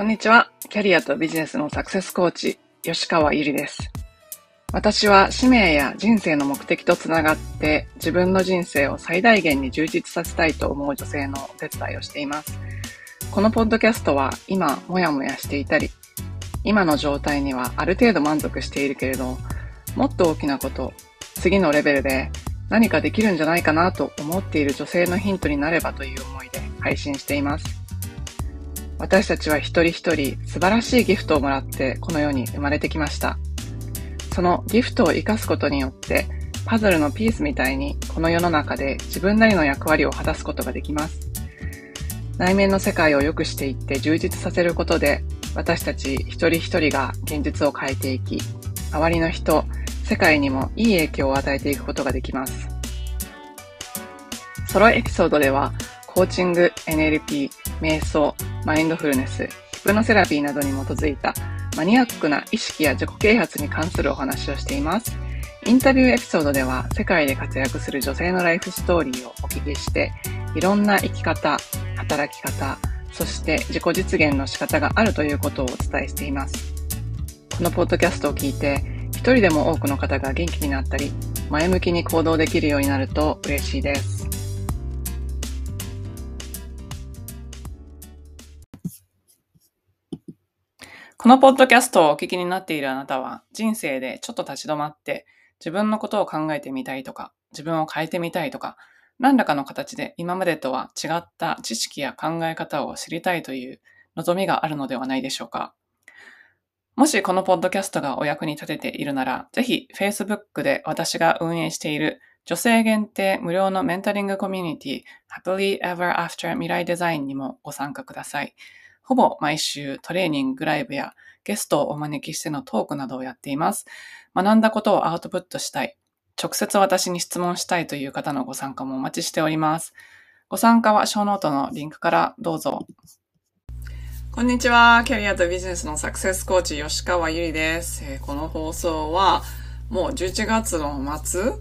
こんにちは。キャリアとビジネスのサクセスコーチ、吉川ゆりです。私は使命や人生の目的とつながって自分の人生を最大限に充実させたいと思う女性のお手伝いをしています。このポッドキャストは今もやもやしていたり、今の状態にはある程度満足しているけれど、もっと大きなこと、次のレベルで何かできるんじゃないかなと思っている女性のヒントになればという思いで配信しています。私たちは一人一人素晴らしいギフトをもらってこの世に生まれてきました。そのギフトを活かすことによってパズルのピースみたいにこの世の中で自分なりの役割を果たすことができます。内面の世界を良くしていって充実させることで私たち一人一人が現実を変えていき、周りの人、世界にもいい影響を与えていくことができます。ソロエピソードではコーチング、NLP、瞑想、マインドフルネス、ヒプノセラピーなどに基づいたマニアックな意識や自己啓発に関するお話をしています。インタビューエピソードでは世界で活躍する女性のライフストーリーをお聞きして、いろんな生き方、働き方、そして自己実現の仕方があるということをお伝えしています。このポッドキャストを聞いて、一人でも多くの方が元気になったり、前向きに行動できるようになると嬉しいです。このポッドキャストをお聞きになっているあなたは、人生でちょっと立ち止まって、自分のことを考えてみたいとか、自分を変えてみたいとか、何らかの形で今までとは違った知識や考え方を知りたいという望みがあるのではないでしょうか。もしこのポッドキャストがお役に立てているなら、ぜひ Facebook で私が運営している女性限定無料のメンタリングコミュニティ Happily Ever After 未来デザインにもご参加ください。ほぼ毎週トレーニング、ライブやゲストをお招きしてのトークなどをやっています。学んだことをアウトプットしたい。直接私に質問したいという方のご参加もお待ちしております。ご参加はショーノートのリンクからどうぞ。こんにちは。キャリアとビジネスのサクセスコーチ、吉川ゆりです。えこの放送は、もう11月の末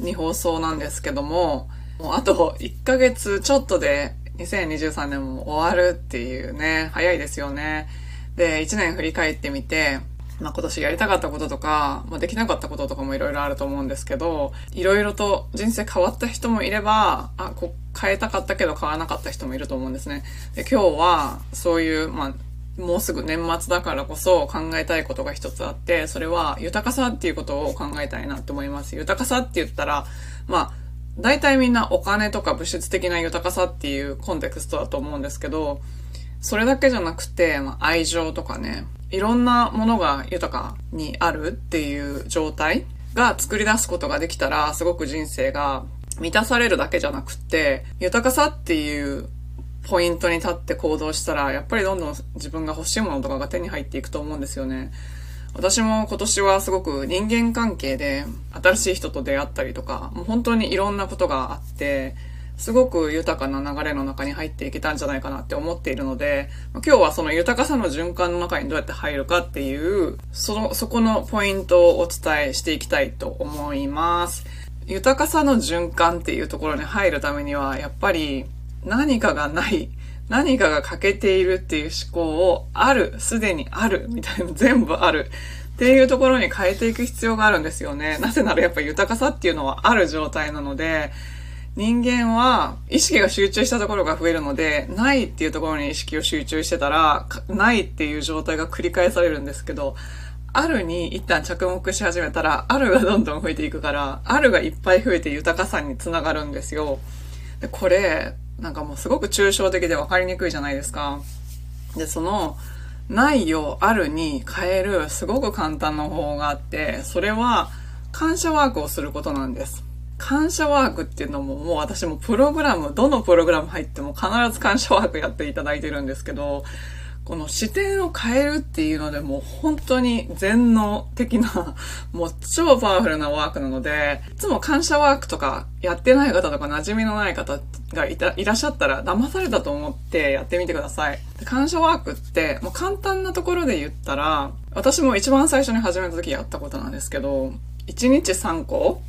に放送なんですけども、もうあと1ヶ月ちょっとで2023年も終わるっていうね、早いですよね。で、1年振り返ってみて、まあ、今年やりたかったこととか、まあ、できなかったこととかもいろいろあると思うんですけど、いろいろと人生変わった人もいれば、あ、こ変えたかったけど変わらなかった人もいると思うんですね。で、今日はそういう、まあ、もうすぐ年末だからこそ考えたいことが一つあって、それは豊かさっていうことを考えたいなって思います。豊かさって言ったら、まあ、大体みんなお金とか物質的な豊かさっていうコンテクストだと思うんですけど、それだけじゃなくて、まあ、愛情とかね、いろんなものが豊かにあるっていう状態が作り出すことができたら、すごく人生が満たされるだけじゃなくて、豊かさっていうポイントに立って行動したら、やっぱりどんどん自分が欲しいものとかが手に入っていくと思うんですよね。私も今年はすごく人間関係で新しい人と出会ったりとか、もう本当にいろんなことがあって、すごく豊かな流れの中に入っていけたんじゃないかなって思っているので、今日はその豊かさの循環の中にどうやって入るかっていう、その、そこのポイントをお伝えしていきたいと思います。豊かさの循環っていうところに入るためには、やっぱり何かがない何かが欠けているっていう思考をある、すでにある、みたいな全部あるっていうところに変えていく必要があるんですよね。なぜならやっぱ豊かさっていうのはある状態なので、人間は意識が集中したところが増えるので、ないっていうところに意識を集中してたら、ないっていう状態が繰り返されるんですけど、あるに一旦着目し始めたら、あるがどんどん増えていくから、あるがいっぱい増えて豊かさにつながるんですよ。で、これ、なんかもうすごく抽象的で分かりにくいじゃないですか。で、その、ないよあるに変えるすごく簡単な方法があって、それは感謝ワークをすることなんです。感謝ワークっていうのももう私もプログラム、どのプログラム入っても必ず感謝ワークやっていただいてるんですけど、この視点を変えるっていうのでもう本当に全能的な、もう超パワフルなワークなので、いつも感謝ワークとかやってない方とか馴染みのない方がい、らっしゃったら騙されたと思ってやってみてください。感謝ワークってもう簡単なところで言ったら、私も一番最初に始めた時やったことなんですけど、1日3個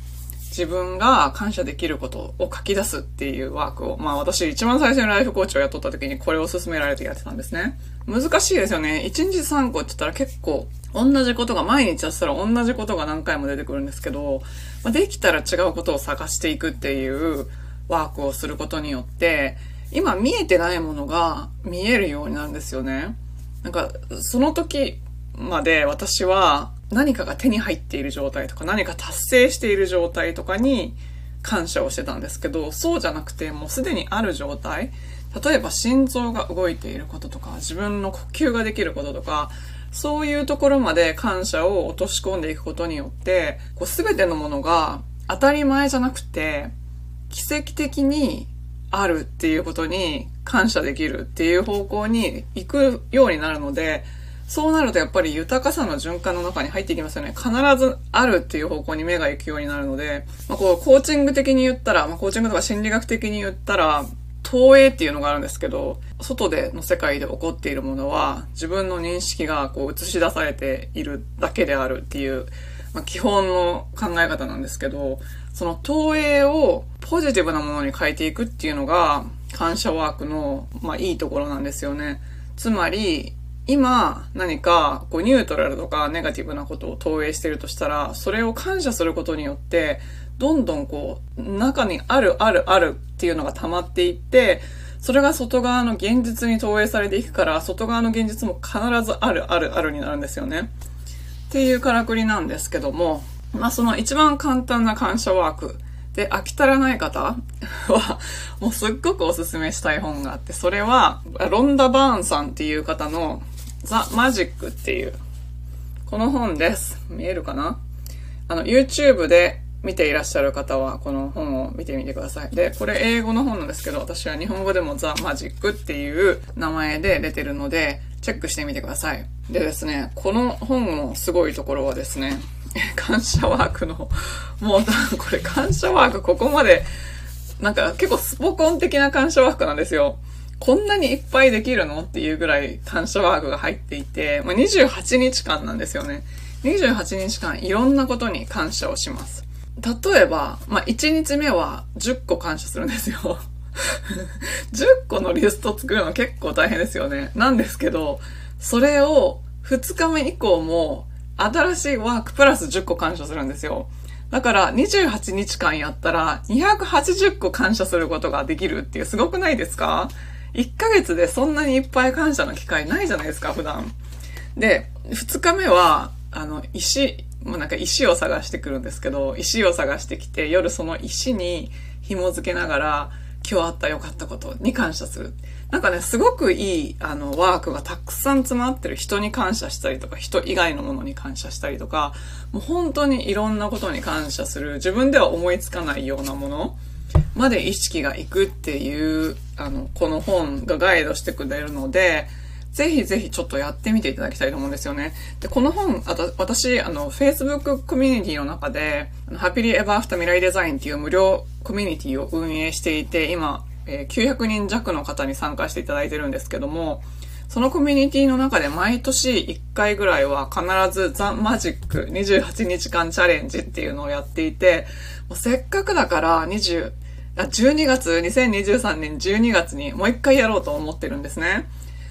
自分が感謝できることを書き出すっていうワークを、まあ私一番最初にライフコーチを雇った時にこれを勧められてやってたんですね。難しいですよね。1日3個って言ったら結構同じことが毎日やってたら同じことが何回も出てくるんですけど、まあ、できたら違うことを探していくっていうワークをすることによって、今見えてないものが見えるようになるんですよね。なんか、その時まで私は何かが手に入っている状態とか何か達成している状態とかに感謝をしてたんですけど、そうじゃなくてもうすでにある状態、例えば心臓が動いていることとか、自分の呼吸ができることとか、そういうところまで感謝を落とし込んでいくことによって、こう全てのものが当たり前じゃなくて、奇跡的にあるっていうことに感謝できるっていう方向に行くようになるので、そうなるとやっぱり豊かさの循環の中に入っていきますよね。必ずあるっていう方向に目が行くようになるので、まあ、こう、コーチング的に言ったら、まあ、コーチングとか心理学的に言ったら、投影っていうのがあるんですけど、外での世界で起こっているものは、自分の認識がこう映し出されているだけであるっていう、まあ、基本の考え方なんですけど、その投影をポジティブなものに変えていくっていうのが、感謝ワークの、まあ、いいところなんですよね。つまり、今何かこうニュートラルとかネガティブなことを投影してるとしたら、それを感謝することによって、どんどんこう、中にあるあるあるっていうのが溜まっていって、それが外側の現実に投影されていくから、外側の現実も必ずあるあるあるになるんですよね。っていうからくりなんですけども、まあその一番簡単な感謝ワークで飽き足らない方は、もうすっごくおすすめしたい本があって、それは、ロンダ・バーンさんっていう方のザ・マジックっていう、この本です。見えるかな？あの、YouTube で見ていらっしゃる方は、この本を見てみてください。で、これ英語の本なんですけど、私は日本語でもザ・マジックっていう名前で出てるので、チェックしてみてください。でですね、この本のすごいところはですね、感謝ワークの、もう、これ感謝ワークここまで、なんか結構スポコン的な感謝ワークなんですよ。こんなにいっぱいできるの？っていうぐらい感謝ワークが入っていて、まあ、28日間なんですよね。28日間いろんなことに感謝をします。例えば、まあ、1日目は10個感謝するんですよ。10個のリスト作るの結構大変ですよね。なんですけど、それを2日目以降も新しいワークプラス10個感謝するんですよ。だから28日間やったら280個感謝することができるっていうすごくないですか？?1 ヶ月でそんなにいっぱい感謝の機会ないじゃないですか、普段。で、2日目は、あの、石、もうなんか石を探してくるんですけど、石を探してきて、夜その石に紐付けながら、今日あった良かったことに感謝する。なんかね、すごくいい、あの、ワークがたくさん詰まってる人に感謝したりとか、人以外のものに感謝したりとか、もう本当にいろんなことに感謝する、自分では思いつかないようなものまで意識がいくっていう、あの、この本がガイドしてくれるので、ぜひぜひちょっとやってみていただきたいと思うんですよね。で、この本、あと私、あの、Facebook コミュニティの中で、ハピリエバーアフタ未来デザインっていう無料コミュニティを運営していて、今、えー、900人弱の方に参加していただいてるんですけども、そのコミュニティの中で毎年1回ぐらいは必ずザ・マジック28日間チャレンジっていうのをやっていて、もうせっかくだから20、あ12月、2023年12月にもう1回やろうと思ってるんですね。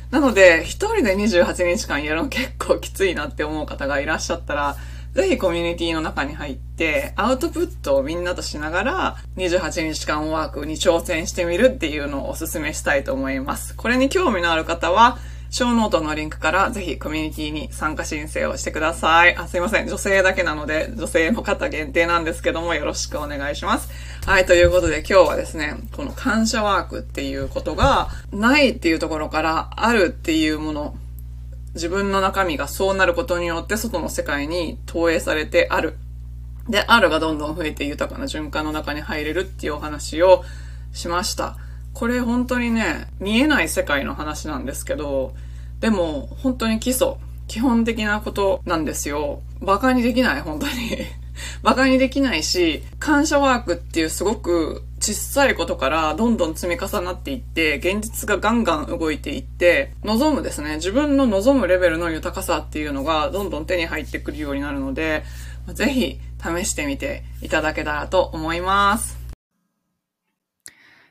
なので、1人で28日間やるの結構きついなって思う方がいらっしゃったら、ぜひコミュニティの中に入って、アウトプットをみんなとしながら、28日間ワークに挑戦してみるっていうのをお勧めしたいと思います。これに興味のある方は、ショーノートのリンクからぜひコミュニティに参加申請をしてください。あ、すいません。女性だけなので、女性の方限定なんですけども、よろしくお願いします。はい、ということで今日はですね、この感謝ワークっていうことが、ないっていうところから、あるっていうもの、自分の中身がそうなることによって外の世界に投影されてある。で、あるがどんどん増えて豊かな循環の中に入れるっていうお話をしました。これ本当にね、見えない世界の話なんですけど、でも本当に基礎、基本的なことなんですよ。馬鹿にできない、本当に。馬鹿にできないし、感謝ワークっていうすごく小さいことからどんどん積み重なっていって、現実がガンガン動いていって、望むですね、自分の望むレベルの豊かさっていうのがどんどん手に入ってくるようになるので、ぜひ試してみていただけたらと思います。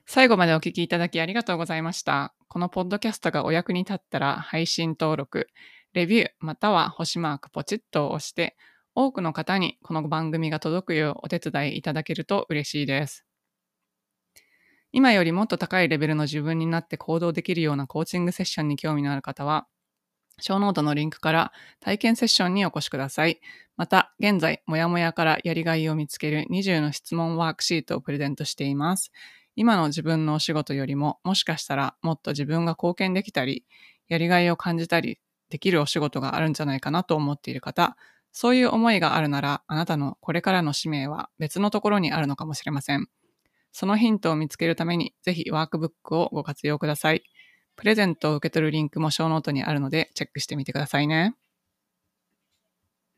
最後までお聞きいただきありがとうございました。このポッドキャストがお役に立ったら配信登録、レビューまたは星マークポチッと押して多くの方にこの番組が届くようお手伝いいただけると嬉しいです。今よりもっと高いレベルの自分になって行動できるようなコーチングセッションに興味のある方は、ショーノートのリンクから体験セッションにお越しください。また、現在、もやもやからやりがいを見つける20の質問ワークシートをプレゼントしています。今の自分のお仕事よりも、もしかしたらもっと自分が貢献できたり、やりがいを感じたりできるお仕事があるんじゃないかなと思っている方、そういう思いがあるなら、あなたのこれからの使命は別のところにあるのかもしれません。そのヒントを見つけるために、ぜひワークブックをご活用ください。プレゼントを受け取るリンクもショーノートにあるので、チェックしてみてくださいね。